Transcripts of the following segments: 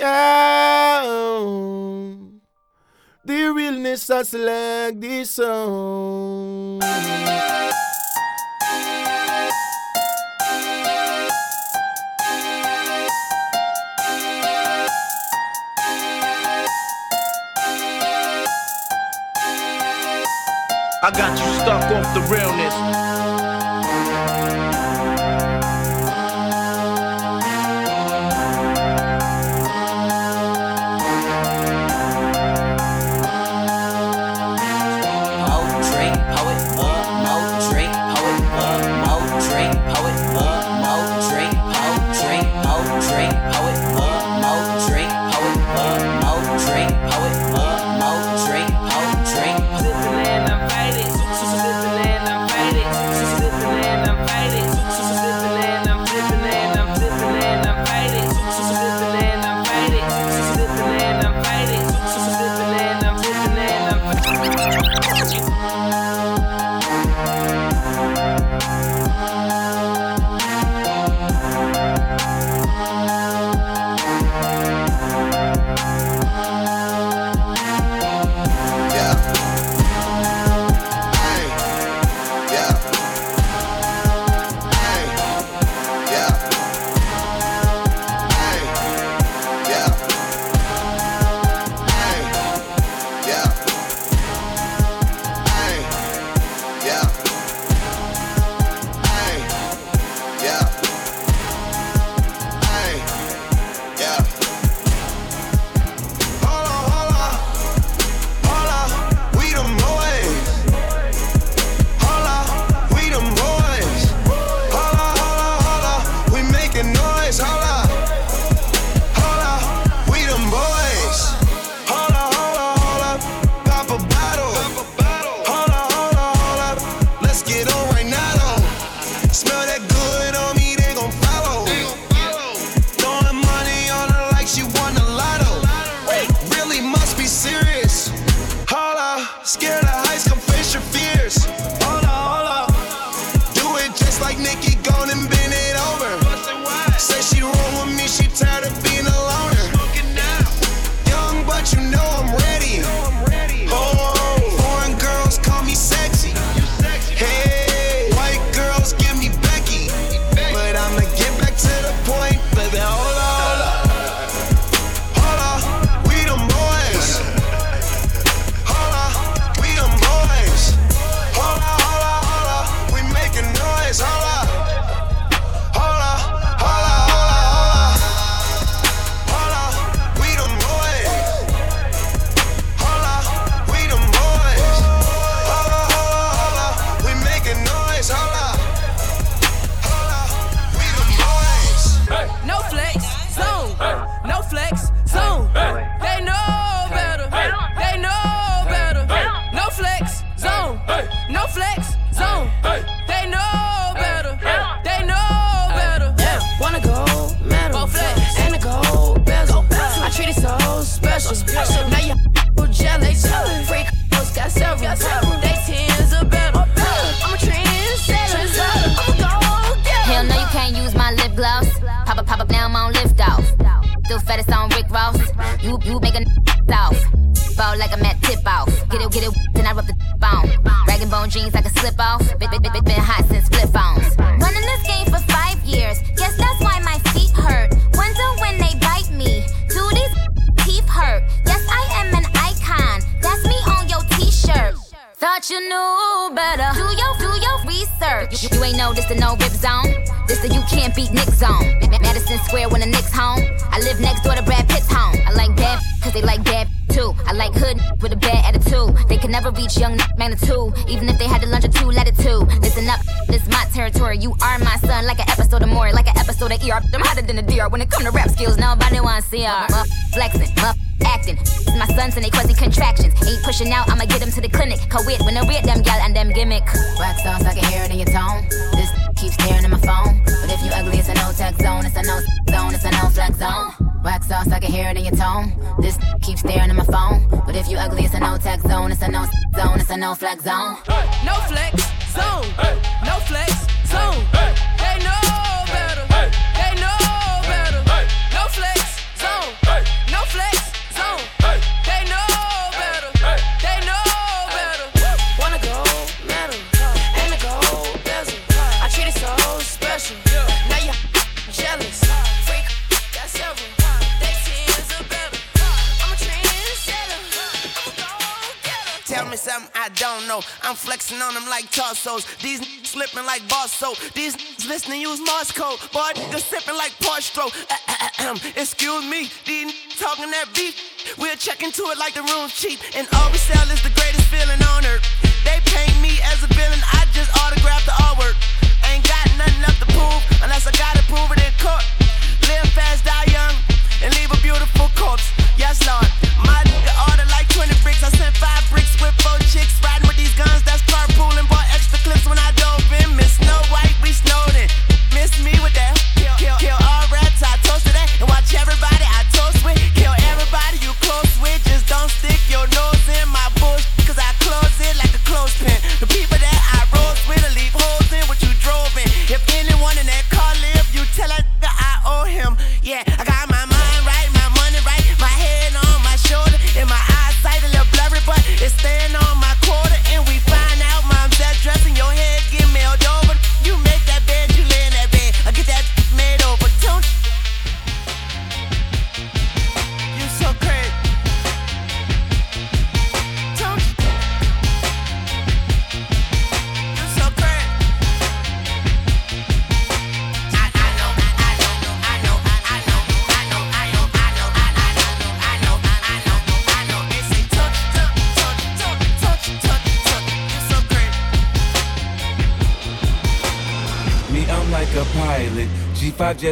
Yeah. Oh. The realness I like this song. I got you stuck off the realness. Pop up, pop up, now I'm on lift off. Still fattest on Rick Ross. You, you make a off. Ball like I'm at tip off. Get it, get it, then I rub the bone. Rag and bone jeans I can slip off. Been, been, been hot since flip phones. Running this game for thought you knew better. Do your, do your research. You, you ain't know this the no rip zone. This the you can't beat Nick zone. Madison Square when the Knicks home. I live next door to Brad Pitt's home. I like bad cause they like bad too. I like hood with a bad attitude. They can never reach young magnitude, even if they had to lunch at two latitude. Listen up, this my territory. You are my son, like an episode of Maury, like an episode of ER. I'm hotter than a DR when it come to rap skills. Nobody wanna see uh-huh. flexing, muff acting. My sons and they quasi contractions. Ain't pushing out, I'ma get them to the clinic. Call it when I read them, y'all and them gimmick. Black songs, I can hear it in your tone Keep staring at my phone. But if you ugly, it's a no tech zone. It's a no zone. It's a no flex zone. Wax sauce, I can hear it in your tone. This keep staring at my phone. But if you ugly, it's a no tech zone. It's a no zone. It's a no flex zone. No flex zone. No flex zone. They know better. I don't know. I'm flexing on them like torsos. These slipping like boss so. These listening use Morse code. Boy, niggas sipping like Porstro. Excuse me, these talking that beef. We're check to it like the room's cheap. And all we sell is the greatest feeling on earth. They paint me as a villain, I just autograph the artwork. Ain't got nothing left to prove unless I gotta prove it in court. Live fast, die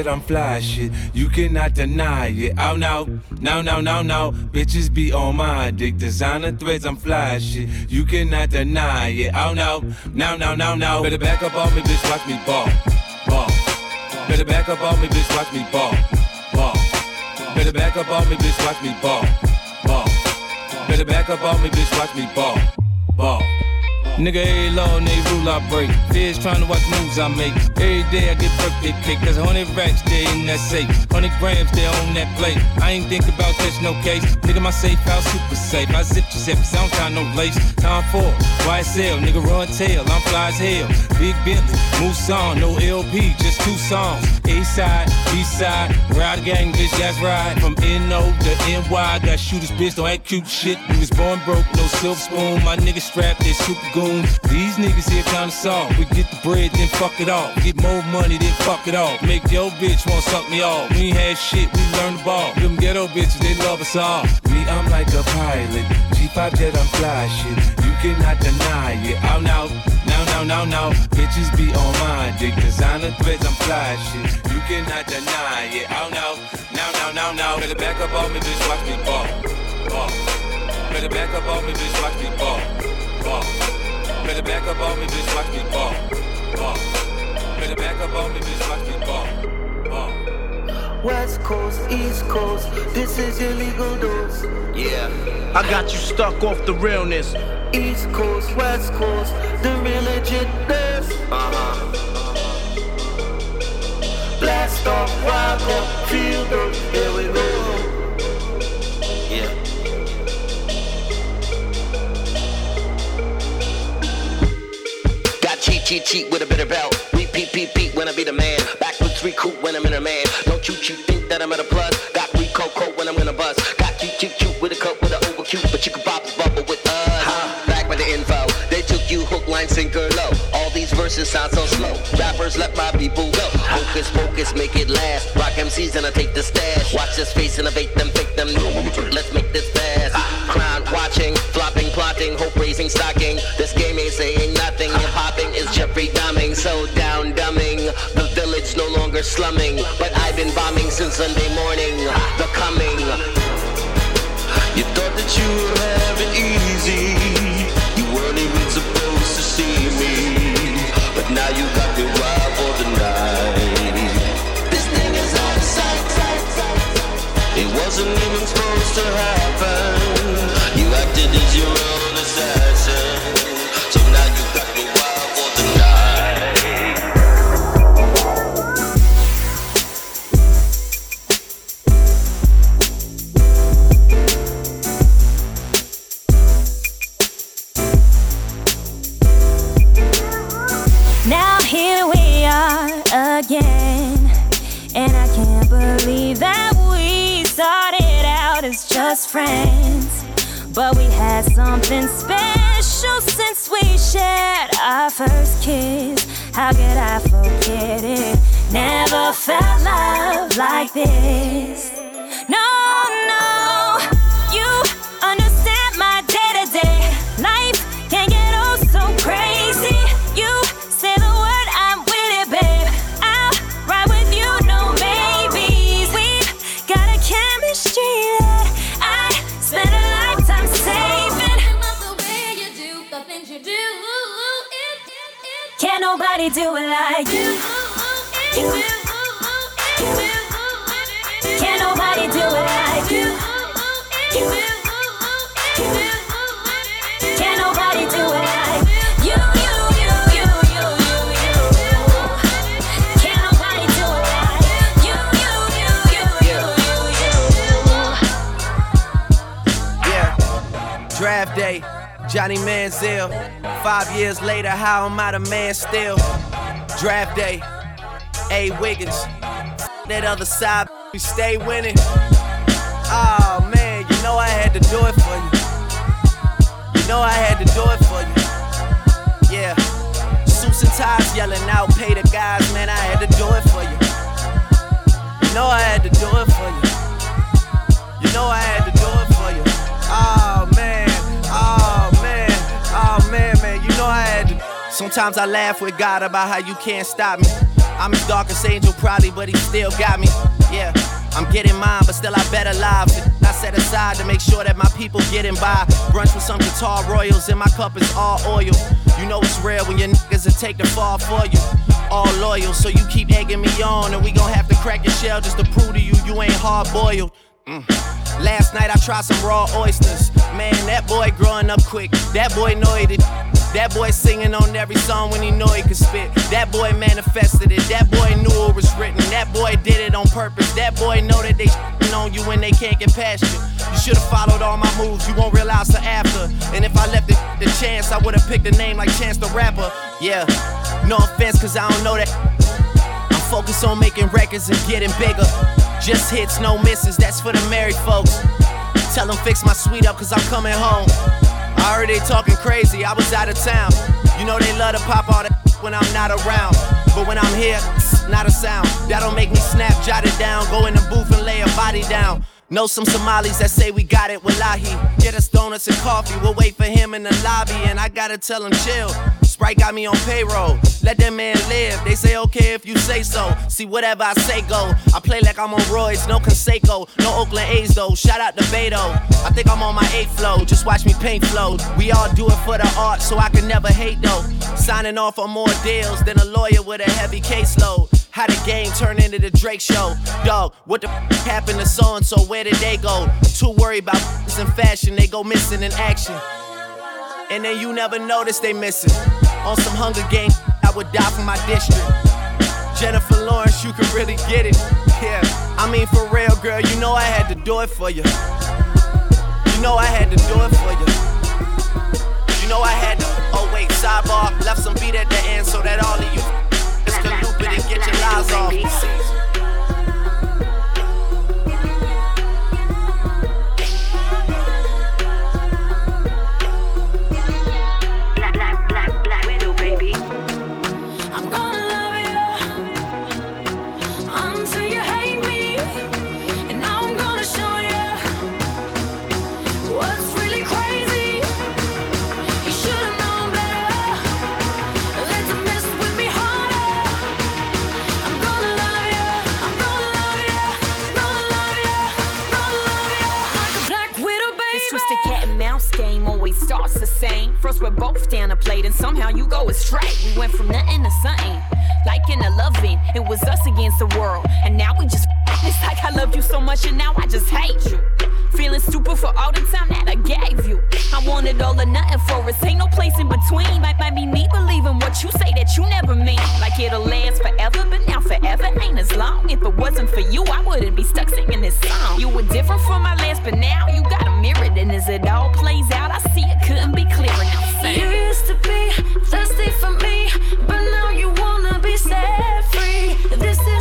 I'm fly shit. You cannot deny it. Oh no, no, no, no, no. Bitches be on my dick. Designer threads, I'm fly shit. You cannot deny it. Oh no, no, no, no, no. Better back up on me, bitch. Watch me ball, ball. Better back up on me, bitch. Watch me ball, ball. Better back up on me, bitch. Watch me ball, ball. Better back up on me, bitch. Watch me ball, ball. Nigga, every law and rule I break. Feds trying to watch moves I make. Every day I get birthday cake. Cause a hundred racks there in that safe. Hundred grams there on that plate. I ain't think about catch no case. Nigga, my safe out super safe. I zip your zip, I don't tie no lace. Time for YSL, nigga run tail. I'm fly as hell. Big Bentley, moose on, no LP, just two songs. A side, B side, ride gang, bitch, that's right. From NO to NY, got shooters, bitch, don't act cute shit. We was born broke, no silver spoon. My niggas strapped, they super goons. These niggas here kinda soft. We get the bread, then fuck it off. Get more money, then fuck it off. Make your bitch wanna suck me off. We ain't had shit, we learned the ball. Them ghetto bitches, they love us all. Me, I'm like a pilot. G5 jet, I'm fly shit. You cannot deny it. Oh no, no, no, no, no. Bitches be on my dick. Designer threads, I'm fly shit. You cannot deny it. Oh no, no, no, no, no. Better back up on me, bitch. Watch me ball, ball. Better back up on me, bitch. Watch me ball, ball. Better back up on me, bitch. Watch me ball, ball. Better back up on me, bitch. Watch me ball, ball. West Coast, East Coast, this is illegal dose. Yeah. I got you stuck off the realness. East Coast, West Coast, the real legitness. Uh-huh. Blast off, rock up, feel the, here we go. Cheat, cheat, cheat with a bitter belt. We peep, peep peep when I be the man. Backwards recoup when I'm in a man. Don't you, you think that I'm at a plus? Got we coat, coat when I'm in a bus. Got cute, cute, cute with a cup with a over cute, but you can pop a bubble with us. Back with the info. They took you hook, line, sinker, low. All these verses sound so slow. Rappers let my people go. Hocus pocus, make it last. Rock MCs and I take the stash. Watch this face, innovate them, fake them. New. Let's make this fast. Crown watching, flopping, plotting, hope raising, stocking. This slumming. But I've been bombing since Sunday morning. Johnny Manziel. Five years later, how am I the man still? Draft day, A. Wiggins. That other side, we stay winning. Oh man, you know I had to do it for you. You know I had to do it for you. Yeah. Suits and ties yelling out, pay the guys, man, I had to do it for you. You know I had to do it for you. You know I had Sometimes I laugh with God about how you can't stop me. I'm his darkest angel, probably, but he still got me. Yeah, I'm getting mine, but still I better live. I set aside to make sure that my people getting by. Brunch with some Qatar royals, and my cup is all oil. You know it's real when your niggas will take the fall for you. All loyal, so you keep egging me on, and we gon' have to crack your shell just to prove to you you ain't hard boiled. Mm. Last night I tried some raw oysters. Man, that boy growing up quick. That boy know it. That boy singing on every song when he know he could spit. That boy manifested it. That boy knew it was written. That boy did it on purpose. That boy know that they shitting on you when they can't get past you. You should've followed all my moves. You won't realize till after. And if I left it the chance, I would've picked a name like Chance the Rapper. Yeah, no offense, cause I don't know that. I'm on making records and getting bigger. Just hits, no misses, that's for the married folks. Tell them fix my suite up, cause I'm coming home. I heard they talking crazy, I was out of town. You know they love to pop all that when I'm not around. But when I'm here, not a sound. That'll make me snap, jot it down, go in the booth and lay a body down. Know some Somalis that say we got it, wallahi. Get us donuts and coffee, we'll wait for him in the lobby, and I gotta tell him chill. Sprite got me on payroll. Let that man live. They say okay if you say so. See whatever I say go. I play like I'm on Royce, no Canseco, no Oakland A's though. Shout out to Beto. I think I'm on my eighth flow. Just watch me paint flow. We all do it for the art, so I can never hate though. Signing off on more deals than a lawyer with a heavy caseload. How the game turn into the Drake show. Dog, what the f- happened to so and so? Where did they go? Too worried about f- in fashion, they go missing in action. And then you never notice they missing. On some Hunger Game, I would die for my district. Jennifer Lawrence, you can really get it. Yeah, I mean for real, girl, you know I had to do it for you. You know I had to do it for you. You know I had to. Oh wait, sidebar, left some beat at the end so that all of you can loop it and get your lies off. Starts the same. First we're both down a plate and somehow you go astray. We went from nothing to something, like in a loving. It was us against the world, and now we just. It's like I love you so much and now I just hate you. Feeling stupid for all the time that I gave you. I wanted all or nothing for us, ain't no place in between. Might, might be me believing what you say that you never mean. Like it'll last forever, but now forever ain't as long. If it wasn't for you, I wouldn't be stuck singing this song. You were different from my last, but now you got a mirror. And as it all plays out, I see it couldn't be clearer now. Sing. You used to be thirsty for me, but now you wanna be set free. This is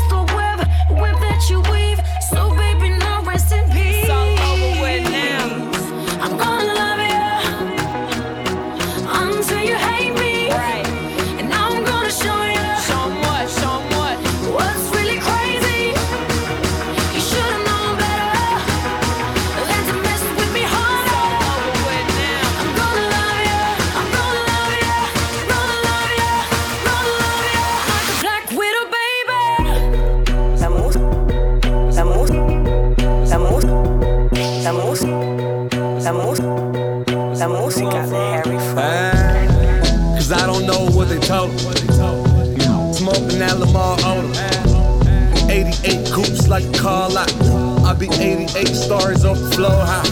be 88 stars off the floor high.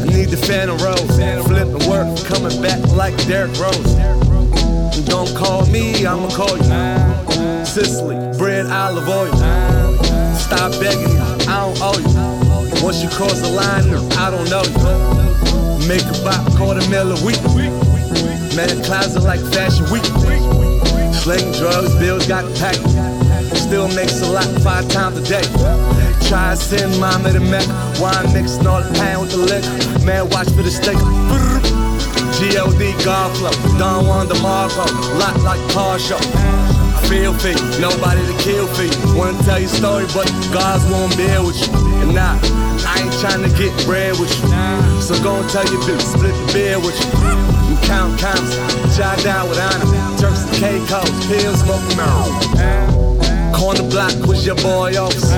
I need the Phantom Rose. Flipping work, coming back like Derrick Rose. don't call me, I'ma call you. Sicily, bread, olive oil. Stop begging, I don't owe you. Once you cross the line, I don't know you. Make a bop, quarter mil a week. Man, closet like fashion week. Sling drugs, bills got packed. Still makes a lot five times a day. Mama to Mecca. Wine all the pain with the liquor. Man, watch for the stick. G-O-D, flow. Don Juan DeMarco. Lot like car show. Feel you, nobody to kill for you. Wanna tell your story, but God's won't bear with you. And nah, I ain't trying to get bread with you. So go and tell your bitch, split the beer with you. You count counts, jot down with honor. Turks and Caicos, pills, smoking marijuana. Corner block was your boy office.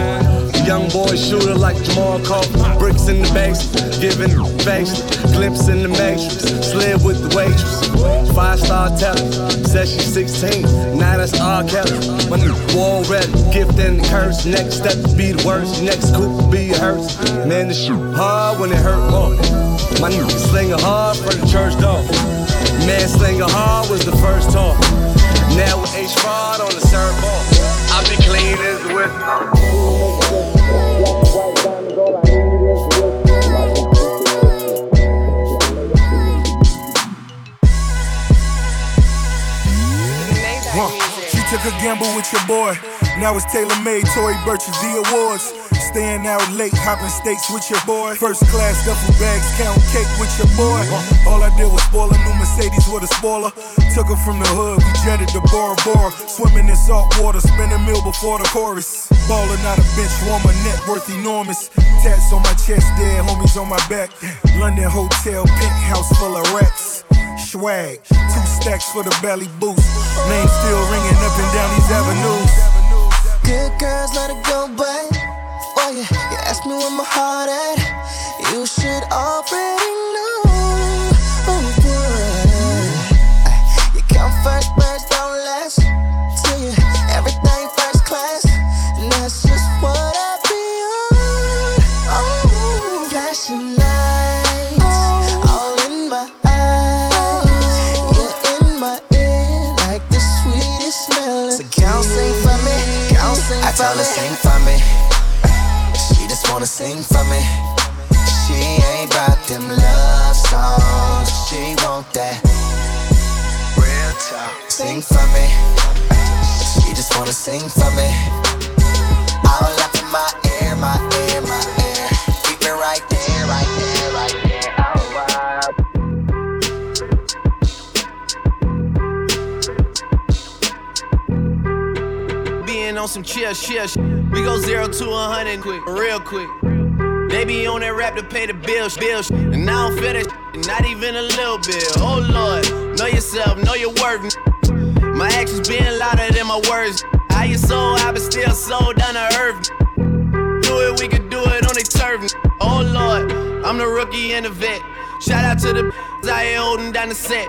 Young boy shooter like Jamal Crawford. Bricks in the base, giving face. Glimpse in the matrix, slid with the waitress. Five star said she's 16. Now that's R. Kelly. My new wall gift and curse. Next step be the worst, next coup be a hearse. Man, the shoot hard when it hurt more. My new slinger hard for the church door. Man, slinger hard was the first talk. Now with H. Fraud on the third ball. I be clean as whip. A gamble with your boy. Now it's tailor made, Tory Burch's the awards. Staying out late, hopping states with your boy. First class duffel bags, count cake with your boy. All I did was spoil a new Mercedes with a spoiler. Took her from the hood, we jetted to Bora Bora. Swimming in salt water, spin a meal before the chorus. Ballin' out a bench warmer, net worth enormous. Tats on my chest, dead homies on my back. London hotel, penthouse full of rats. Swag, two stacks for the belly boost. Name still ringing up and down these avenues. Good girls, let it go, babe. Oh yeah, you ask me where my heart at. You should already know. Chill, we go zero to a hundred quick, real quick. They be on that rap to pay the bills, bills, and I don't feel that, not even a little bit. Oh Lord, know yourself, know your worth. My actions being louder than my words. How you so I but still sold down to earth? Do it, we could do it on the turf. Oh Lord, I'm the rookie and the vet. Shout out to the I ain't holding down the set.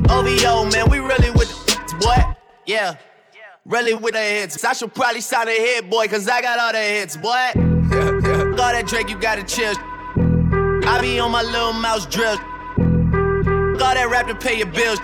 OVO, man, we really with the boy. Yeah, really with the hits. I should probably sign a hit, boy, cause I got all the hits, boy. all that Drake, you gotta chill. I be on my little mouse drill. All that rap to pay your bills.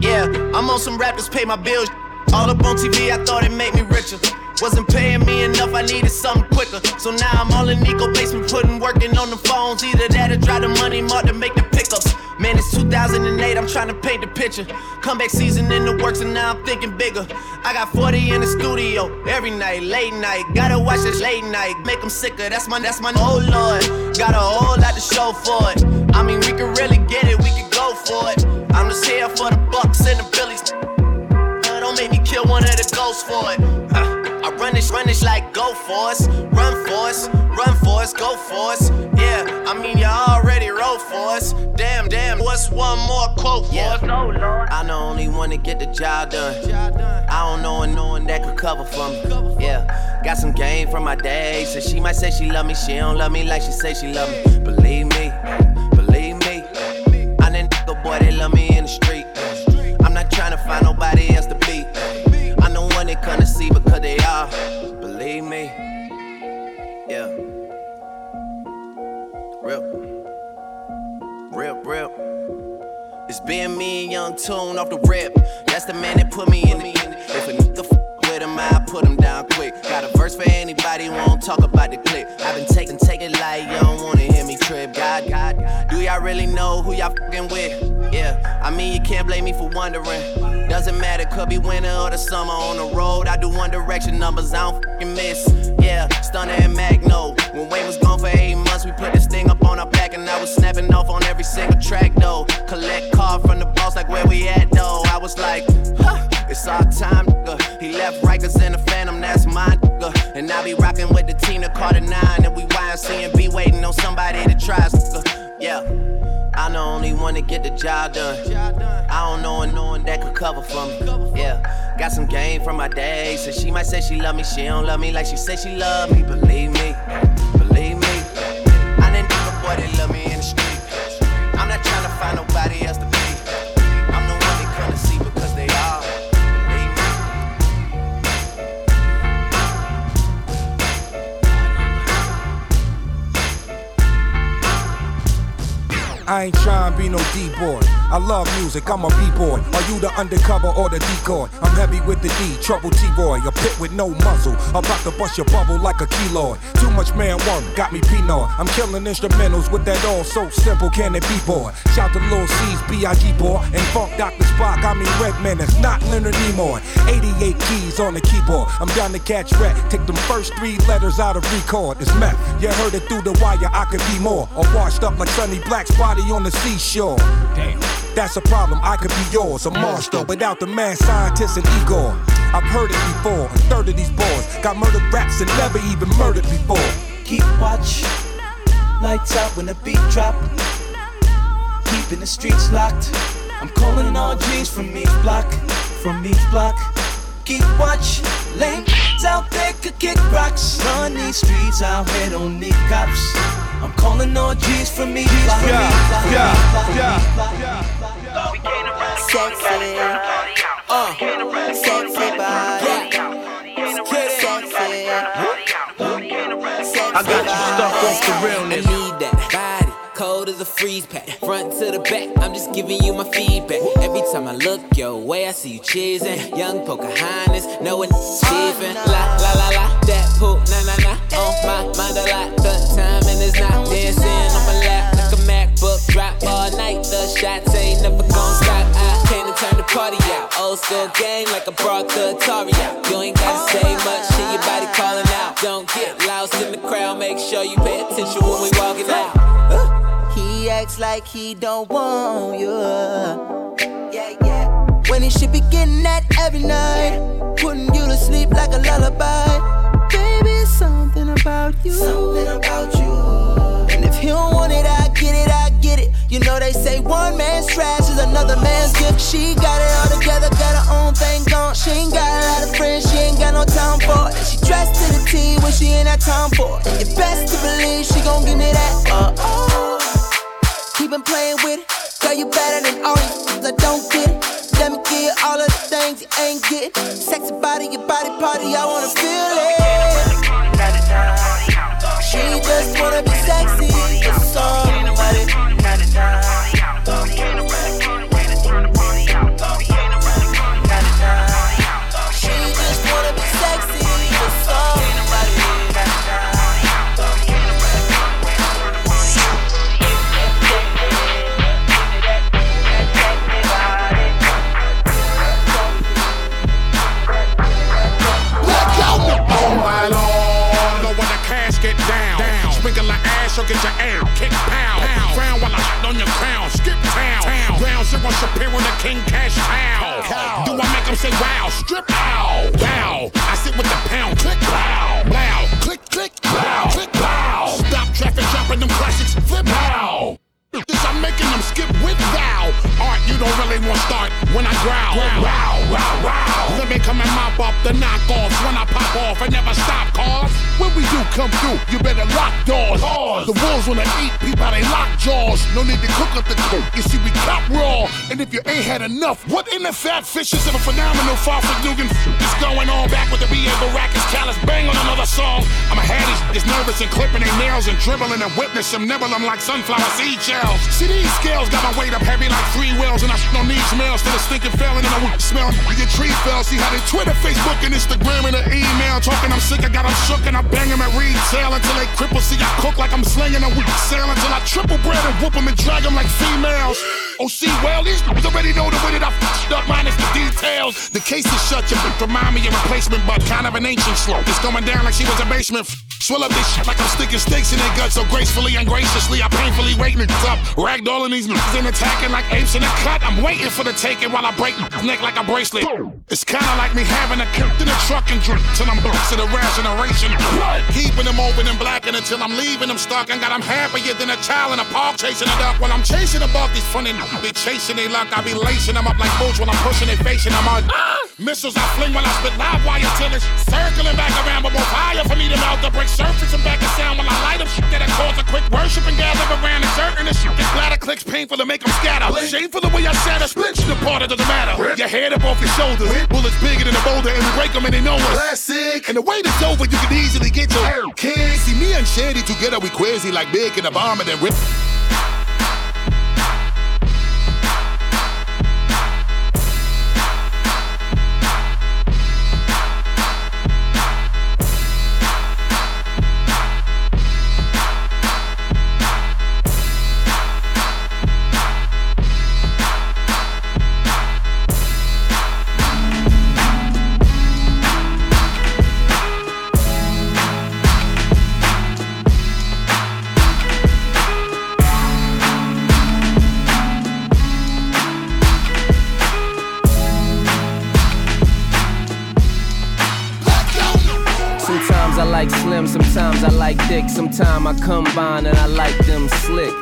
Yeah, I'm on some rappers pay my bills. All up on TV, I thought it made me richer. Wasn't paying me enough, I needed something quicker. So now I'm all in Nico basement, putting working on the phones. Either that or drive the money mark to make the pickups. Man, it's 2008, I'm trying to paint the picture. Comeback season in the works, and now I'm thinking bigger. I got 40 in the studio every night, late night. Gotta watch this late night, make them sicker. That's my, that's my, oh lord. Got a whole lot to show for it. I mean, we can really get it, we can go for it. I'm just here for the bucks and the billies. Don't make me kill one of the ghosts for it. Uh, I run this, run this like go for us, run for us, run for us, go for us. Yeah, I mean you already wrote for us. Damn, damn, what's one more quote for yeah. us? I know only one to get the job done. I don't know no one that could cover for me. Yeah, got some game from my day. So she might say she love me, she don't love me like she say she love me. Believe me, believe me. I'm that nigga boy they love me in the street. I'm not trying to find nobody else to because they are. Believe me. Yeah. Real. Real, real. It's being me and Young Tune off the rip. That's the man that put me in the. If a nigga with I put him down quick. Got a verse for anybody who won't talk about the clip. I've been taking, taking light, you don't wanna hear me trip. God, God, do y'all really know who y'all fucking with? Yeah, I mean, you can't blame me for wondering. Doesn't matter, could be winter or the summer on the road. I do one direction numbers, I don't fucking miss. Yeah, Stunner and Magno. When Wayne was gone for eight months, we put this thing up on our back, and I was snapping off on every single track though. Collect card from the boss, like where we at though. I was like, huh, Rikers in the Phantom, that's mine, nigga. And I be rocking with the team, the Carter 9, and we YMC and be waiting on somebody to try. Yeah. I'm the only one to get the job done. I don't know no one that could cover for me. Yeah, got some game from my day. So she might say she love me, she don't love me like she say she love me. Believe me, believe me. I didn't that nigga boy that love me in the street. I'm not trying to find nobody else I ain't trying to be no D-boy. I love music, I'm a B-boy. Are you the undercover or the decoy? I'm heavy with the D, trouble T-boy. A pit with no muzzle, about to bust your bubble like a keloid. Too much man work, got me Pinot. I'm killing instrumentals with that all so simple, can it be, boy? Shout to Lil C's, B.I.G. boy. And Funk Dr. Spock, I mean Redman, it's not Leonard Nimoy. 88 keys on the keyboard. I'm down to catch rat. Take them first three letters out of record. It's meth. You heard it through the wire, I could be more. Or washed up like Sonny Black's body on the seashore. Damn. That's a problem, I could be yours. A monster without the man scientist and Igor. I've heard it before. A third of these boys got murdered raps and never even murdered before. Keep watch, lights out when the beat drop. Keeping the streets locked. I'm calling all G's from each block, from each block. Keep watch, lanes out there could kick rocks. Run these streets out here, don't need cops. I'm calling all G's from each block. Yeah, from each yeah, block, from yeah. each block. Sexy, uh, sexy body, sexy, I got you stuck off the realness. I need that body, cold as a freeze pack. Front to the back, I'm just giving you my feedback. Every time I look your way, I see you cheesing. Young Pocahontas, knowing different. La la la la, that poop, na na na. On my mind a lot, the timing is not dancing on my lap like a MacBook. Drop all night, the shots ain't never gon' stop. I came to turn the party out. Old school game like I brought the Atari out. You ain't gotta say much, see your body calling out. Don't get lost in the crowd, make sure you pay attention when we walking out. He acts like he don't want you. Yeah, yeah. When he should be getting that every night, putting you to sleep like a lullaby. Baby, something about you. Something about you. And if he don't want it, I get it, I get it. You know they say one man's trash is another man's gift. She got it all together, got her own thing going. She ain't got a lot of friends, she ain't got no time for it. And she dressed to the T when she ain't that time for it. And you best to believe she gon' give me that. Uh oh. He been playing with it. Girl, you better than all these I don't get it. Let me you all of the things you ain't getting. Sexy body, your body party, I wanna feel it. She just wanna be sexy for somebody. Pound, kick pound. Frown while I on your crown, skip town. Ground zero Shapiro the king cash cow. Do I make him say wow, strip ow, wow. I sit with the pound, click pow, blow, click click, pow, click pow. Stop traffic, dropping them classics. This I'm skip with thou. Art, you don't really want to start when I growl. Wow, wow, wow. Let me come and mop up the knockoffs when I pop off. I never stop, cause when we do come through, you better lock doors. The wolves wanna eat people, they lock jaws. No need to cook up the cook. You see, we cop raw. And if you ain't had enough, what in the fat fishes of a phenomenal far from Dugan is going on back with the BA Baracus callous bang on another song. I'm a had is nervous and clipping their nails and dribbling and witness them nibble them like sunflower seed shells. See these scales got my weight up heavy like three wheels, and I on these smells to the stinking felon and I won't smell. You get tree fell. See how they Twitter, Facebook, and Instagram and the email talking I'm sick. I got them shook and I bang them at retail until they cripple. See I cook like I'm slinging a weak sail until I triple bread and whoop them and drag them like females. Oh, see, well, these already know the way that I fucked up, minus the details. The case is shut, you remind me of replacement, but kind of an ancient slope. It's going down like she was a basement. Swell up this shit like I'm sticking stakes in their guts so gracefully and graciously. I painfully waiting it up. Ragdolling these niggas and attacking like apes in a cut. I'm waiting for the taking while I break neck like a bracelet. It's kinda like me having a cook in a truck and drink till I'm blocks of the regeneration. Keeping them open and blacking until I'm leaving them stuck. And got them happier than a child in a park chasing a duck. While I'm chasing a buck, these funny niggas be chasing they luck. I be lacing them up like boots when I'm pushing they facing them on. Missiles I fling when I spit live wire till it's circling back around, but more fire for me to melt the brick surface and back and sound when I light up shit that'll cause a quick worship and gather around and certain this shit. Bladder clicks painful to make them scatter. Shameful the way I shatter, split the part, it doesn't matter. Your head up off your shoulders, bullets bigger than a boulder, and we break them and they know us. Classic. And the wait is over, you can easily get your kids. See me and Shady together, we crazy like big in a bomb and then rip. Thick, sometimes I combine and I like them slick.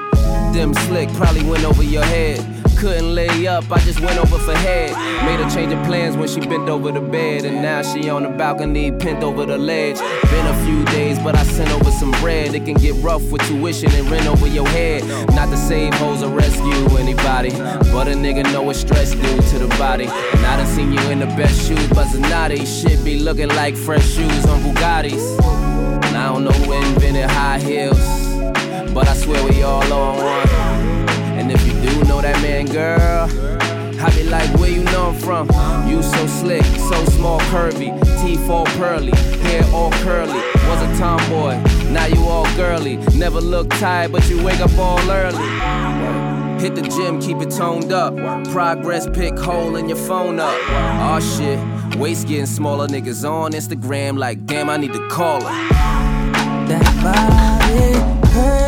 Them slick probably went over your head. Couldn't lay up, I just went over for head. Made her change of plans when she bent over the bed. And now she on the balcony, pinned over the ledge. Been a few days, but I sent over some bread. It can get rough with tuition and rent over your head. Not to save hoes or rescue anybody. But a nigga know what stress do to the body. And I done seen you in the best shoes, but Zanotti shit be looking like fresh shoes on Bugattis. I don't know who invented high heels. But I swear we all on one. And if you do know that man, girl, I be like, where you know I'm from? You so slick, so small, curvy, teeth all pearly, hair all curly. Was a tomboy, now you all girly. Never look tired, but you wake up all early. Hit the gym, keep it toned up. Progress pick hole in your phone up. Aw shit, waist getting smaller. Niggas on Instagram like, damn, I need to call her. That body perfect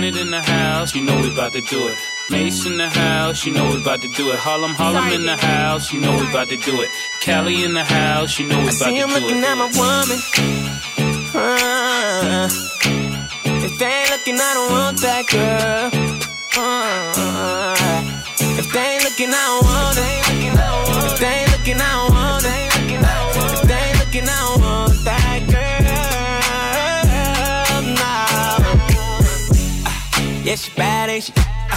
hundred in the house, you know we about to do it. Mase in the house, you know we about to do it. Harlem, Harlem in the house, you know we about to do it. Cali in the house, you know we I about see him to looking at my woman. Uh, if they ain't looking, I don't want that girl. Uh, if they ain't looking, I don't want it. If they ain't looking, I don't Yeah, she bad, ain't she? Uh,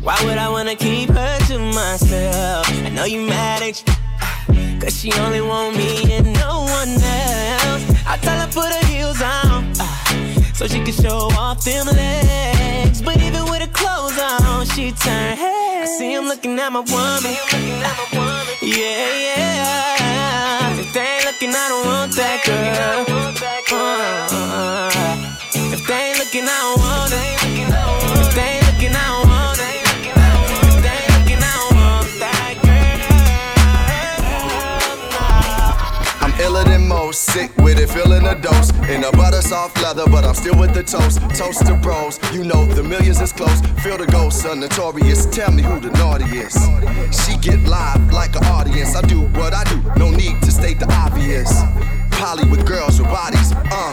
Why would I wanna keep her to myself? I know you mad, ain't you? Uh, Cause she only want me and no one else. I tell her put her heels on, uh, so she can show off them legs. But even with her clothes on, she turn head. I see him looking at my woman. Yeah, yeah. If they ain't looking, I don't want that girl. Uh, if they ain't looking, I don't want it. Most, sick with it, feeling a dose. In a butter soft leather, but I'm still with the toast. Toast to bros, you know the millions is close. Feel the ghost, son, notorious. Tell me who the naughtiest. She get live like an audience. I do what I do, no need to state the obvious. Polly with girls with bodies, uh.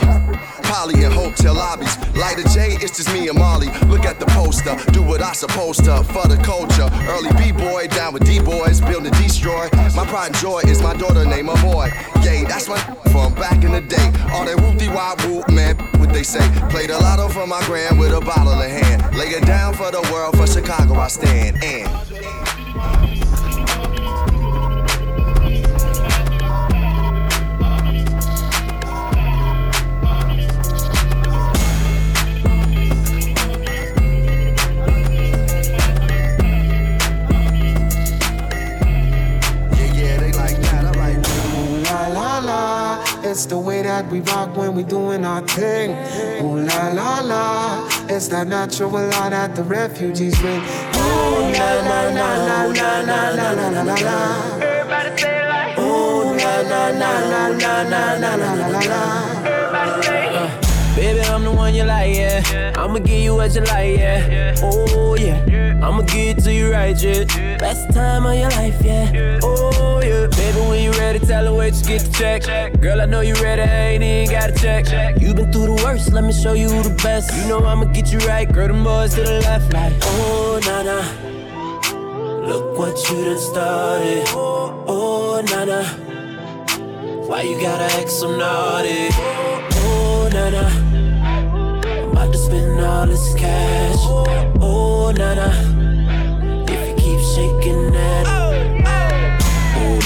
Polly in hotel lobbies. Light a J, it's just me and Molly. Look at the poster, do what I supposed to for the culture. Early B-boy down with D-boys, build and destroy. My pride and joy is my daughter name my boy. Yay, that's my from back in the day. All that whoop de wop whoop, man, what they say. Played a lotto for my grand with a bottle in hand. Lay it down for the world, for Chicago I stand. And it's the way that we rock when we doing our thing. Ooh la la la, it's that natural law that the refugees bring. Ooh la la la la la la la la la la la. Everybody say it like Ooh la la la la la la la la la la la. Everybody say Baby, I'm the one you like, yeah. I'ma give you what you like, yeah. Oh, yeah. I'ma give it to you right, yeah. Best time of your life, yeah. Oh, yeah. Baby, when you ready, tell her wait, you get the check. Girl, I know you ready, I ain't even got to check. You been through the worst, let me show you the best. You know I'ma get you right, girl, them boys to the left, like, oh, nah. Look what you done started. Oh, oh, nah. Why you gotta act so naughty? Oh, nah. I'm about to spend all this cash. Oh, nah. If you keep shaking that.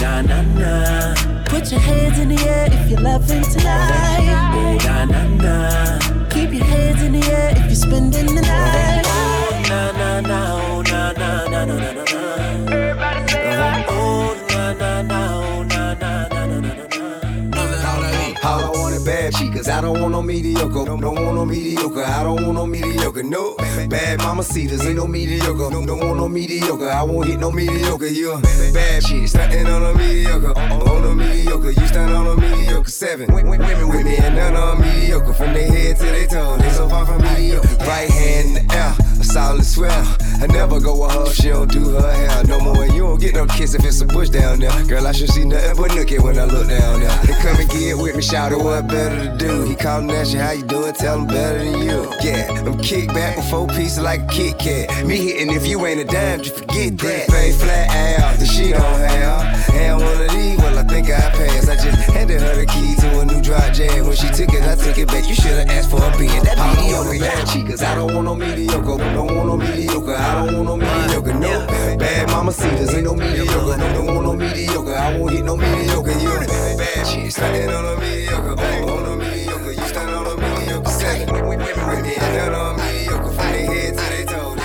Na na na. Put your hands in the air if you're loving tonight. Oh, na na na. Keep your hands in the air if you're spending the night. Oh, na na na. Oh, na na na na na na. Everybody say oh, oh, na na na. Oh, na na na. I want is bad chicas. I don't want no mediocre. Don't, want no mediocre. I don't want no mediocre. No bad mama cedars. Ain't no mediocre. Don't, want no mediocre. I won't hit no mediocre. You a bad chick. Stunting on a mediocre. On a mediocre. You stand on a mediocre. Seven women with me and none 'em mediocre. From their head to their toe. They so far from mediocre. Right hand in the air. A solid swell. I never go with her. She don't do her hair no more. And you don't get no kiss if it's a bush down there. Girl, I should see nothing but nookie when I look down there. They come and get with me, shout it what better to do. He at you, how you doing? Tell him better than you. Yeah, I'm kick back with four pieces like a Kit Kat. Me hitting if you ain't a dime, just forget that. Face flat ass, the she don't have. Had one of these, well I think I passed. I just handed her the key to a new dry jam. When she took it, I took it back. You should've asked for a being that mediocre. Bad chicas, I don't want no mediocre. Don't want no mediocre. I I don't want no mediocre, no. Bad mama see this ain't no mediocre. No, don't want no mediocre. I won't hit no mediocre. You bad shit, standing on a mediocre. Oh, on a mediocre. You stand on a mediocre. Say, women right there, stand on a mediocre. From their head to their toes.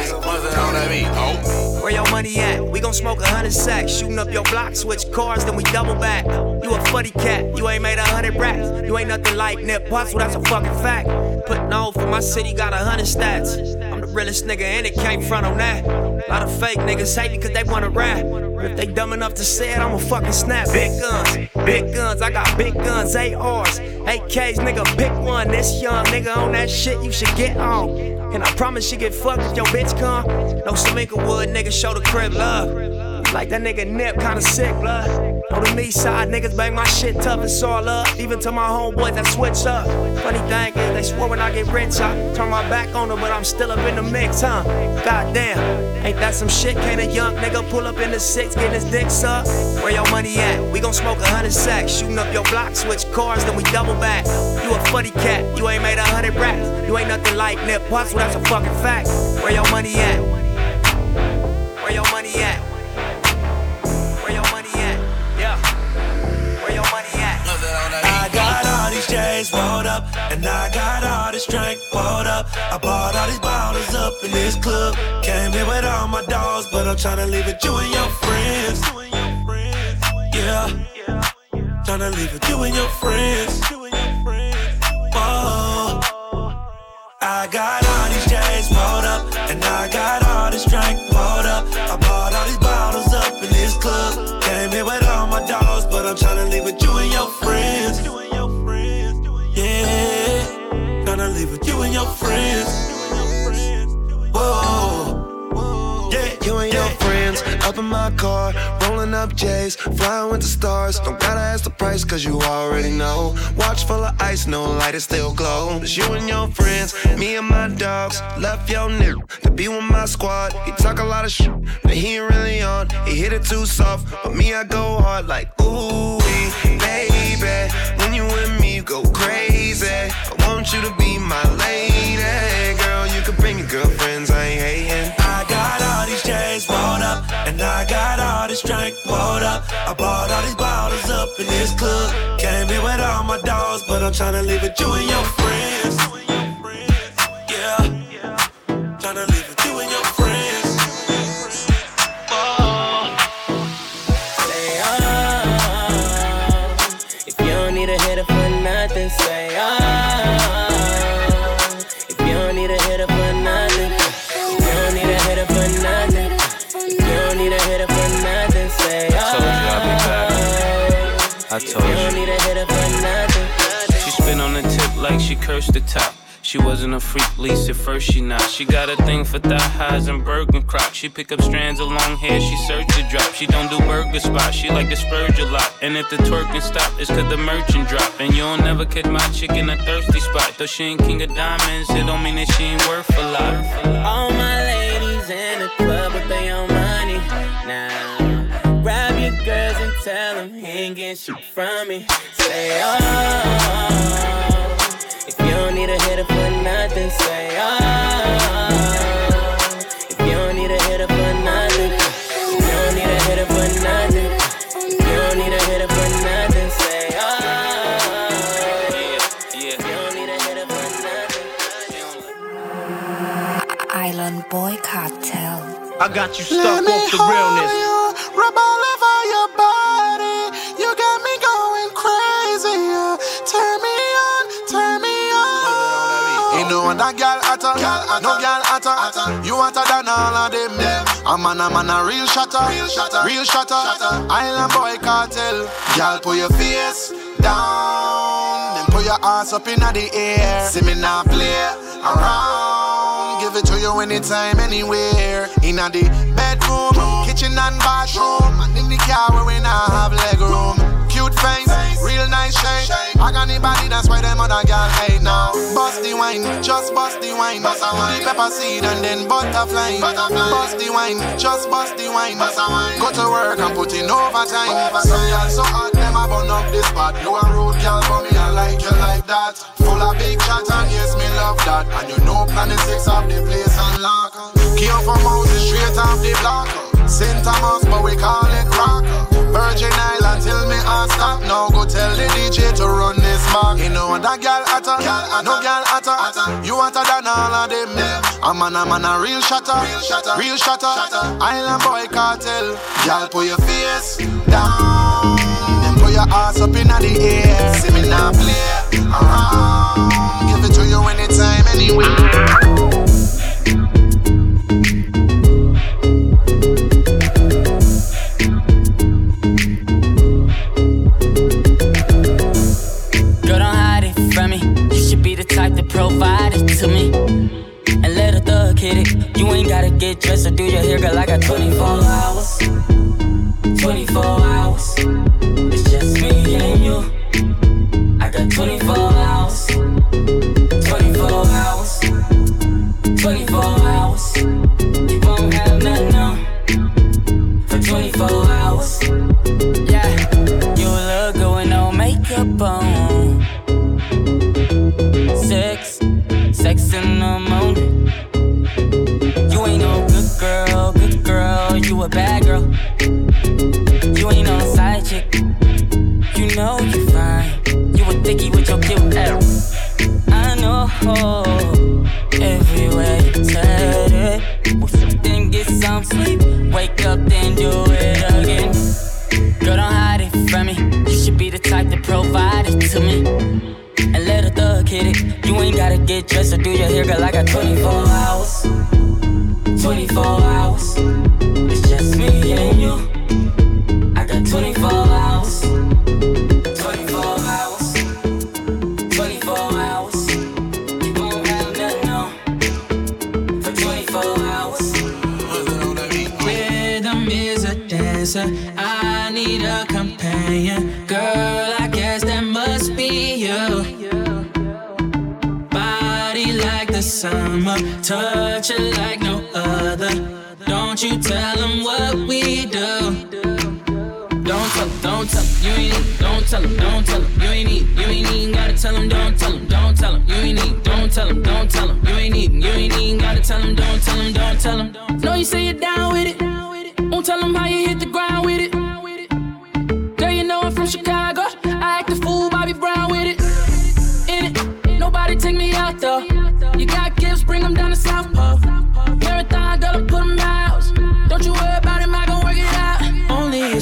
Where your money at? We gon' smoke a hundred sacks, shooting up your block, switch cars, then we double back. You a funny cat, you ain't made a hundred racks. You ain't nothing like Nip Possible, that's a fucking fact. Putting on for my city, got a hundred stats Realest nigga, and it came front on that. A lot of fake niggas hate me cause they wanna rap. But if they dumb enough to say it, I'ma fucking snap. Big guns, big guns, I got big guns, ARs, AKs, nigga, pick one. This young nigga on that shit, you should get on. And I promise you get fucked if your bitch come. No Samika Wood, nigga, show the crib love. Like that nigga Nip, kinda sick, blood. On the me side, niggas bang my shit tough, it's all up. Even to my homeboys that switch up. Funny thing is, they swore when I get rich, I turn my back on them, but I'm still up in the mix, huh? Goddamn, ain't that some shit? Can't a young nigga pull up in the six, getting his dick sucked? Where your money at? We gon' smoke a hundred sacks, shooting up your block, switch cars, then we double back. You a funny cat, you ain't made a hundred racks. You ain't nothing like Nip Hussle, that's a fucking fact. Where your money at? Where your money at? And I got all this drink rolled up. I bought all these bottles up in this club. Came here with all my dogs, but I'm tryna leave it you and your friends. Yeah. Tryna leave it you and your friends. Whoa. I got all these J's rolled up, and your friends. Whoa, yeah, You and your friends up in my car, rolling up J's, flying with the stars. Don't gotta ask the price, cause you already know. Watch full of ice, no light, it still glow. It's you and your friends, me and my dogs. Left your nigga to be with my squad. He talk a lot of shit, but he ain't really on. He hit it too soft, but me, I go hard like, ooh, baby. When you with me, you go crazy. I want you to be my lady. Girl, you can bring your girlfriends, I ain't hating. I got all these J's rolled up, and I got all this drink rolled up. I bought all these bottles up in this club. Came here with all my dogs, but I'm tryna leave it you and your friends. I told you don't need a hitter for nothing. She spin on the tip like she cursed the top. She wasn't a freak, least at first she not. She got a thing for thigh highs and Birkin crocs. She pick up strands of long hair, she search the drop. She don't do burger spots, she like to spurge a lot. And if the twerking stop, it's cause the merchant drop. And you'll never catch my chick in a thirsty spot. Though she ain't king of diamonds, it don't mean that she ain't worth a lot. All my ladies in the club with their own money now. Tell them he ain't getting shit from me. Say oh. If you don't need a hitter for nothing, say oh. If you don't need a hitter for nothing, if you don't need a hitter for nothing, if you don't need a hitter for nothing, say oh. Yeah, If you don't need a hitter for nothing. Island Boy Cartel. I got you stuck off the realness. Know that girl hotter, no girl hotter. You hotter than all of them. A man, a man, a real shotter, real shotter. Island boy cartel. Girl, put your face down, then put your ass up in the air. See me now play around. Give it to you anytime, anywhere. In the bedroom, kitchen and bathroom, and in the car where we now have leg room. Cute face, real nice shape. I got anybody that's why them other girl hate now. Bust the wine, just bust the wine. Bust the wine. pepper seed and then butterfly. Bust the wine, just bust the wine. Bust a wine. Go to work and put in overtime. Some girl so hot, them a burn up this spot. You a road girl, but me I like you like that. Full of big chat and yes, me love that. And you know planet six of the place unlock. Came from Moses straight off the block. St. Thomas, but we call it rock. Virgin Island till me heart stop. Now go tell the DJ to run this mark. You know what that girl hotter, no girl hotter. You hotter than all of them. A man, a man, a real shatter, real shatter. Island boy cartel. Girl, put your face down. Then put your ass up in the air. See me now play around. Give it to you anytime, anywhere. to me and let a thug hit it. You ain't gotta get dressed or do your hair, girl. I got 24 hours. 24 hours. It's just me and you. I got 24 hours. You a bad girl. You ain't no side chick, you know you fine. You a thicky with your cute ass. I know everywhere you turn it. Then get some sleep, wake up, then do it again. Girl, don't hide it from me. You should be the type to provide it to me and let a thug hit it. You ain't gotta get dressed or do your hair, girl. I got 24 hours. 24 hours. I got 24 hours. 24 hours. 24 hours. For 24 hours. Rhythm is a dancer. I need a companion. You tell them what we do. Don't tell them, don't tell them, you ain't need, don't tell them, don't tell them, you ain't need, you ain't even gotta tell them, don't tell them, don't tell them, you ain't need, don't tell them, don't tell them, you ain't need, you ain't even gotta tell them, don't tell them, don't tell them. Know you say you're down with it, won't tell them how you hit the ground with it. Girl, you know I'm from Chicago, I act a fool, Bobby Brown with it. In it, nobody take me out though. You got gifts, bring them down to South Pole. Marathon, gotta put them out.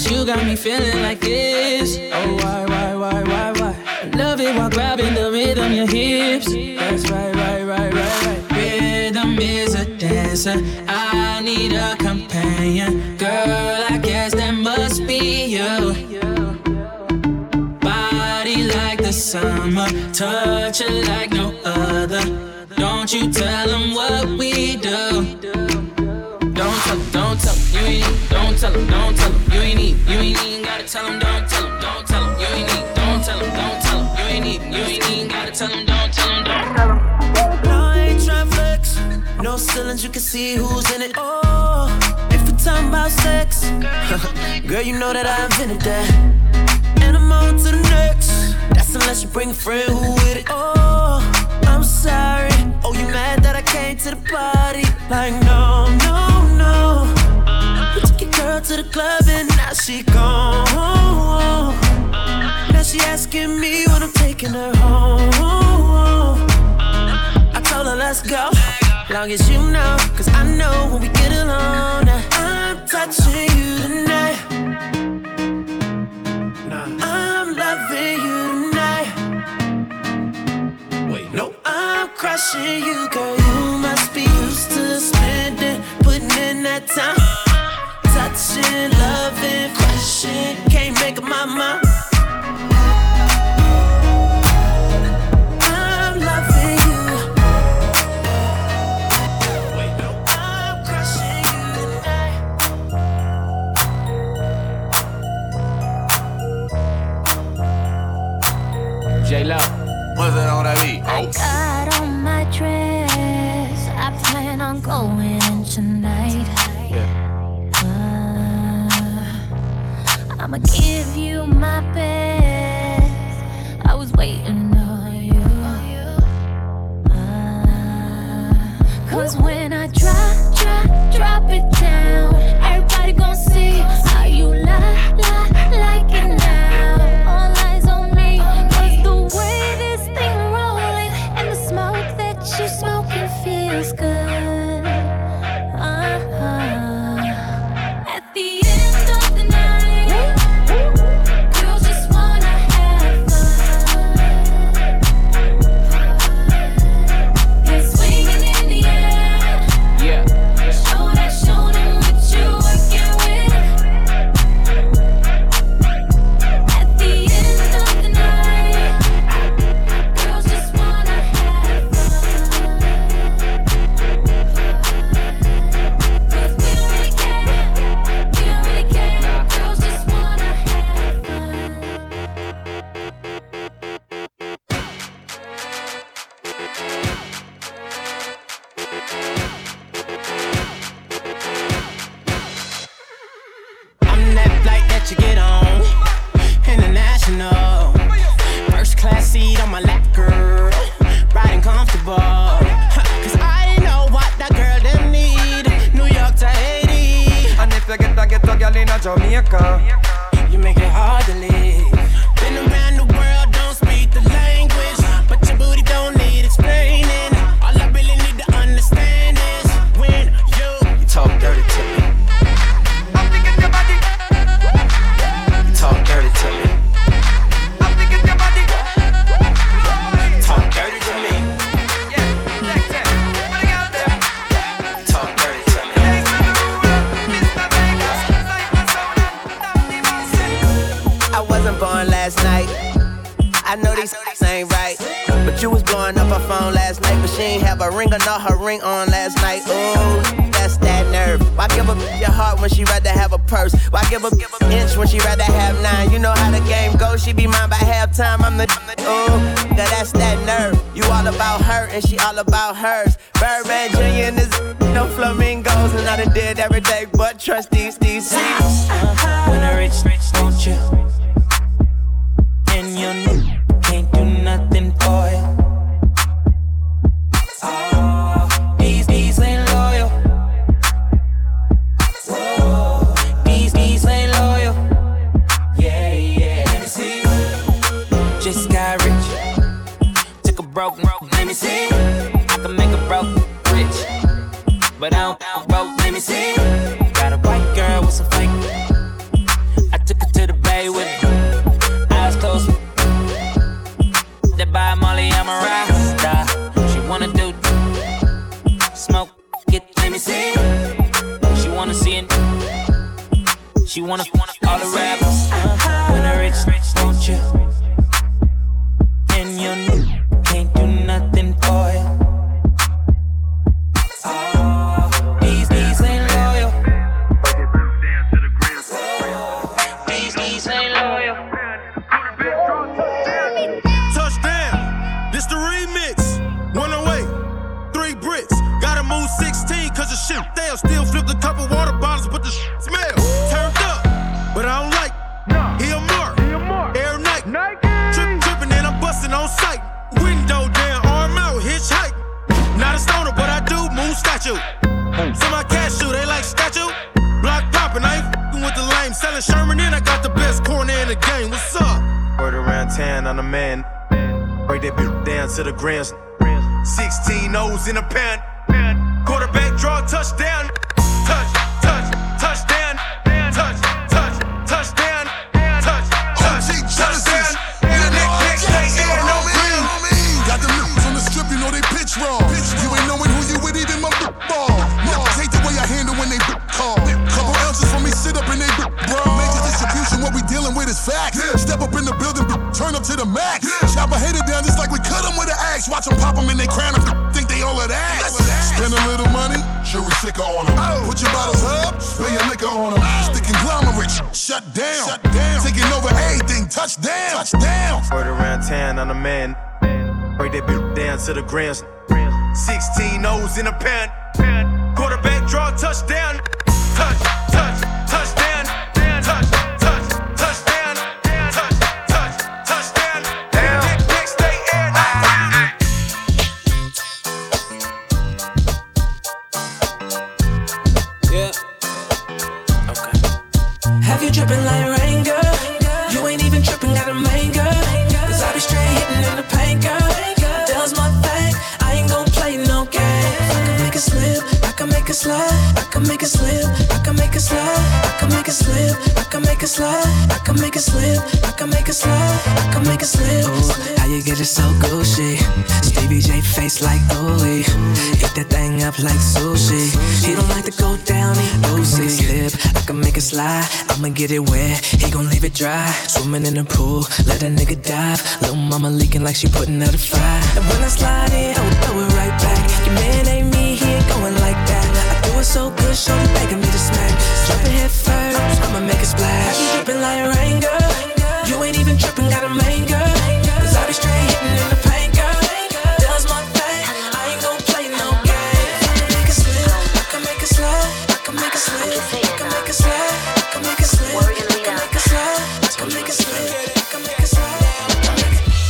It's you got me feeling like this. Oh, why, why, why, why, why? Love it while grabbing the rhythm, your hips. That's right, right, right, right, right. Rhythm is a dancer. I need a companion. Girl, I guess that must be you. Body like the summer, touch it like no other. Don't you tell them what we do. Don't tell them, don't tell them, you ain't need, don't tell them, don't tell them, you ain't need, you ain't even gotta tell them, don't tell them, don't tell them, you ain't need, don't tell them, don't tell them, you ain't need, you ain't even gotta tell them, don't tell them, don't tell them. No, I ain't trying flex. No ceilings, you can see who's in it. Oh, if we're talking about sex, girl, you know that I invented that. And I'm on to the next. That's unless you bring a friend who with it. Oh, I'm sorry. Oh, you mad that I came to the party? Like, no, no. We took your girl to the club and now she gone. Now she asking me when I'm taking her home. I told her, let's go. Long as you know, cause I know when we get alone. Now I'm touching you tonight. I'm loving you tonight. Wait, no, I'm crushing you, girl. You must be used to spending, putting in that time. Touching, loving, crushing. Can't make up my mind. I'm loving you. Wait, no, I'm crushing you tonight. J Lo. Muévete ahora, vi. My best. I was waiting on you. Uh, Cause when I drop, drop, drop it down, everybody gon' no flamingos, and I done did every day, but trust these, DCs. When I reach to the grams. 16 O's in a pan. make it slip. Ooh, how you get it so gushy? Stevie J face like Oli. Eat that thing up like sushi. He don't like to go down, he boozy. Slip, I can make a slide. I'ma get it wet, he gon' leave it dry. Swimming in the pool, let a nigga dive. Little mama leaking like she putting out a fire. And when I slide in, I will throw it right back. Your man ain't me, he ain't going like that. I do it so good, shorty begging me to smack. Jumping head first, I'ma make a splash. Dripping like rain, girl. You ain't even tripping, got a main girl. Cause I be straight hitting in the pain, girl. Does my thing, I ain't gon' play no game. I can make slip, I can make slip, I can make slip,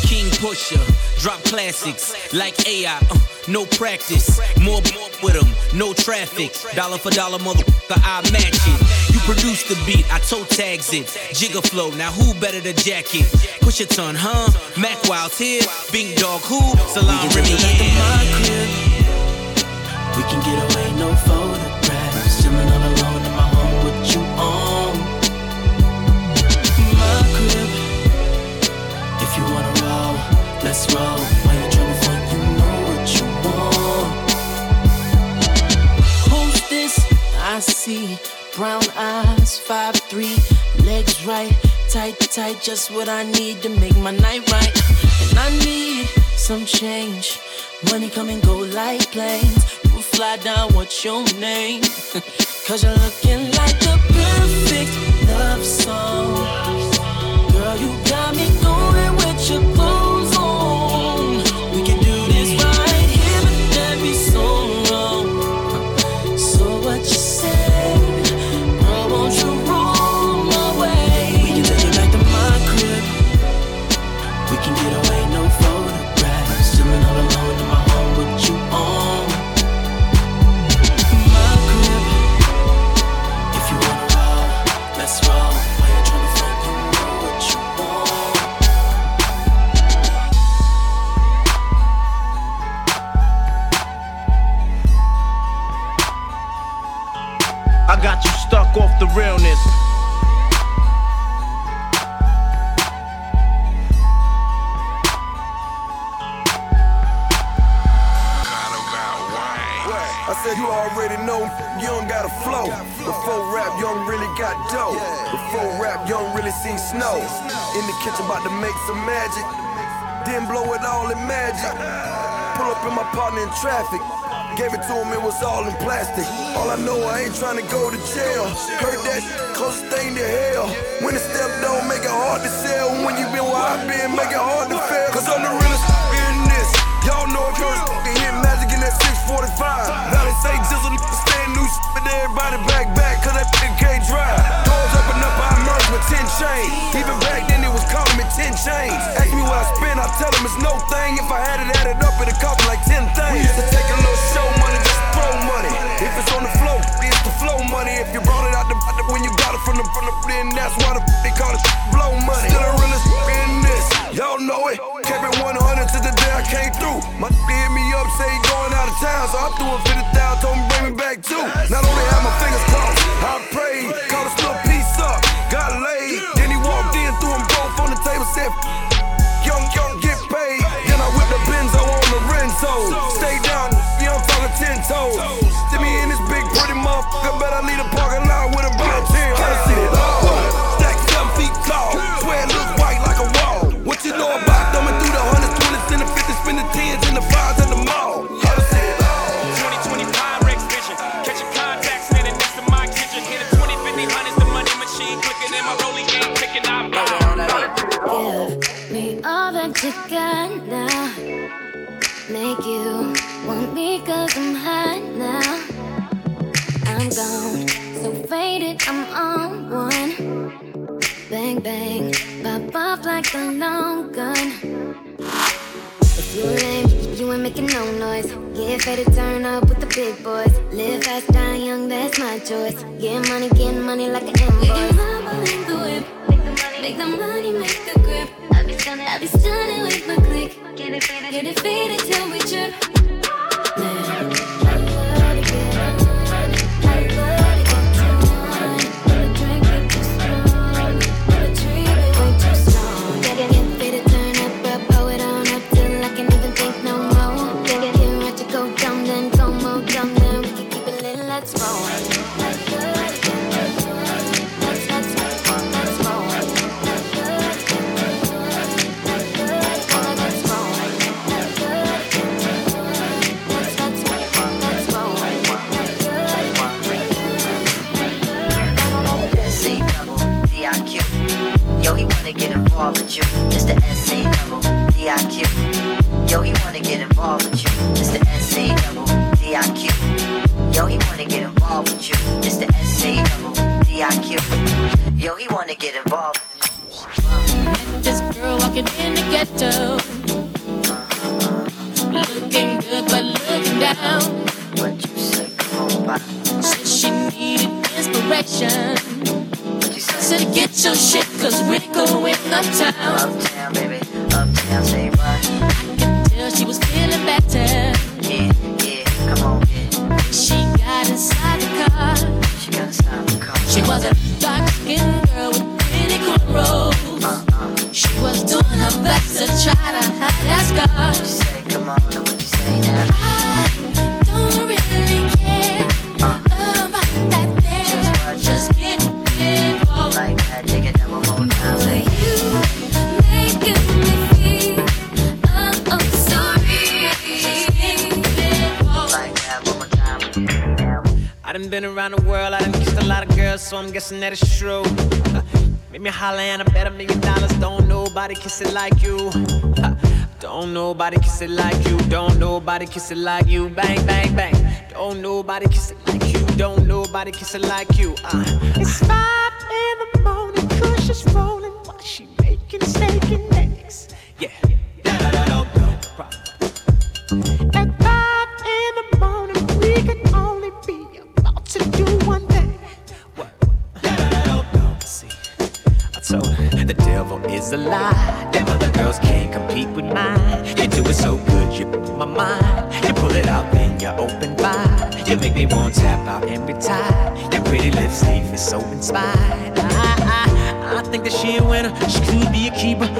King Pusher, drop classics like AI. Uh, no practice, more with them, no traffic. Dollar for dollar, motherfucker, I match it. Produce the beat, I toe tags it. Jigger flow, now who better to jack it? Push a ton, huh? Mac Wild's here, Big Dog who? Salon Remy, yeah. We can get away, no photographs. Chilling all alone in my home with you on. My crib. If you wanna roll, let's roll. Why you tryna front? You know what you want. This? I see brown eyes, five three, legs right, tight tight, just what I need to make my night right. And I need some change. Money come and go like planes. You fly down, what's your name? Cause you're looking like the perfect love song. Girl, you got me I got you stuck off the realness. I said you already know you don't got a flow. Before rap, you don't really got dough. Before rap, you don't really see snow. In the kitchen, about to make some magic. Then blow it all in magic. Pull up in my partner in traffic. Gave it to him, it was all in plastic. All I know, I ain't trying to go to jail. Heard that closest thing to hell. When the step don't make it hard to sell. When you been where I been, make it hard to fail. Cause I'm the realest in this. Y'all know if you're can hit magic in that 645. Now they say jizzle stand new but everybody back back, cause that shit can't drive. With 10 chains. Even back then, it was calling me 10 chains. Ask me what I spend, I tell them it's no thing. If I had it added up, it'd cost me like 10 things. We used to take a little show money, just throw money. If it's on the flow, it's the flow money. If you brought it out the, the when you got it from the, from the, then that's why the, they call it blow money. Still the realest in this, y'all know it. Kept it 100 to the day I came through. My hit me up, say he going out of town, so I threw him 50,000, told him bring me back too. Not only had my fingers crossed, I prayed, the Young, young, get paid. Then I whipped the Benzo on the Renzo. Stay down, you I'm talking ten toes. To me in this big pretty motherfucker, bet I leave the parking that you got now. Make you want me cause I'm hot now. I'm gone, so faded, I'm on one. Bang, bang, pop off like a long gun. If you lame, you ain't making no noise. Get faded, turn up with the big boys. Live fast, die young, that's my choice. Get money, get money like an invoice. We can in the whip. Make the money, make the grip. I be stunning, I be stunning with my click. Get it faded, get it faded till we trip. you, Mr. SC double DIQ. Yo, he wanna get involved with you, Mr. SC double DIQ. Yo, he wanna get involved with you, Mr. SC double DIQ. Yo, he wanna get involved. This girl walking in the ghetto. Looking good, but looking down. What you say, come on, Said she needed inspiration get your shit, cause we're going uptown. Uptown, baby, uptown, say what? around the world, I done kissed a lot of girls, so I'm guessing that it's true. Make me holler and I bet a million dollars. Don't nobody kiss it like you. Don't nobody kiss it like you. Don't nobody kiss it like you. Bang, bang, bang. Don't nobody kiss it like you. Don't nobody kiss it like you. Uh, it's five in the morning, cushions rolling.